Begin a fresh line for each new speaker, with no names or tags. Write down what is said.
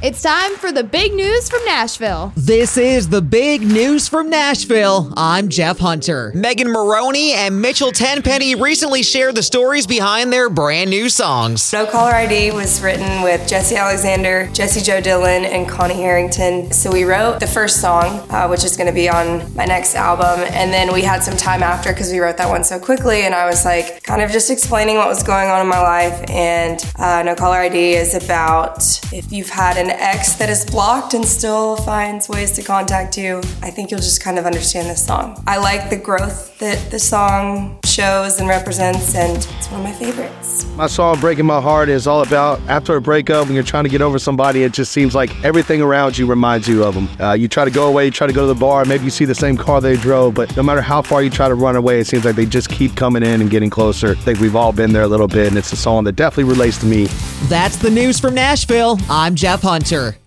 It's time for the big news from Nashville.
This is the big news from Nashville. I'm Jeff Hunter. Megan Moroney and Mitchell Tenpenny recently shared the stories behind their brand new songs.
No Caller ID was written with Jesse Alexander, Jessie Jo Dillon, and Connie Harrington. So we wrote the first song, uh, which is going to be on my next album. And then we had some time after because we wrote that one so quickly. And I was like, kind of just explaining what was going on in my life. And uh, No Caller ID is about if you've had an ex that is blocked and still finds ways to contact you, I think you'll just kind of understand this song. I like the growth that the song shows and represents, and it's one of my favorites.
My song Breaking My Heart is all about after a breakup, when you're trying to get over somebody, it just seems like everything around you reminds you of them. Uh, you try to go away, you try to go to the bar, maybe you see the same car they drove, but no matter how far you try to run away, it seems like they just keep coming in and getting closer. I think we've all been there a little bit, and it's a song that definitely relates to me.
That's the news from Nashville. I'm Jeff Hunter.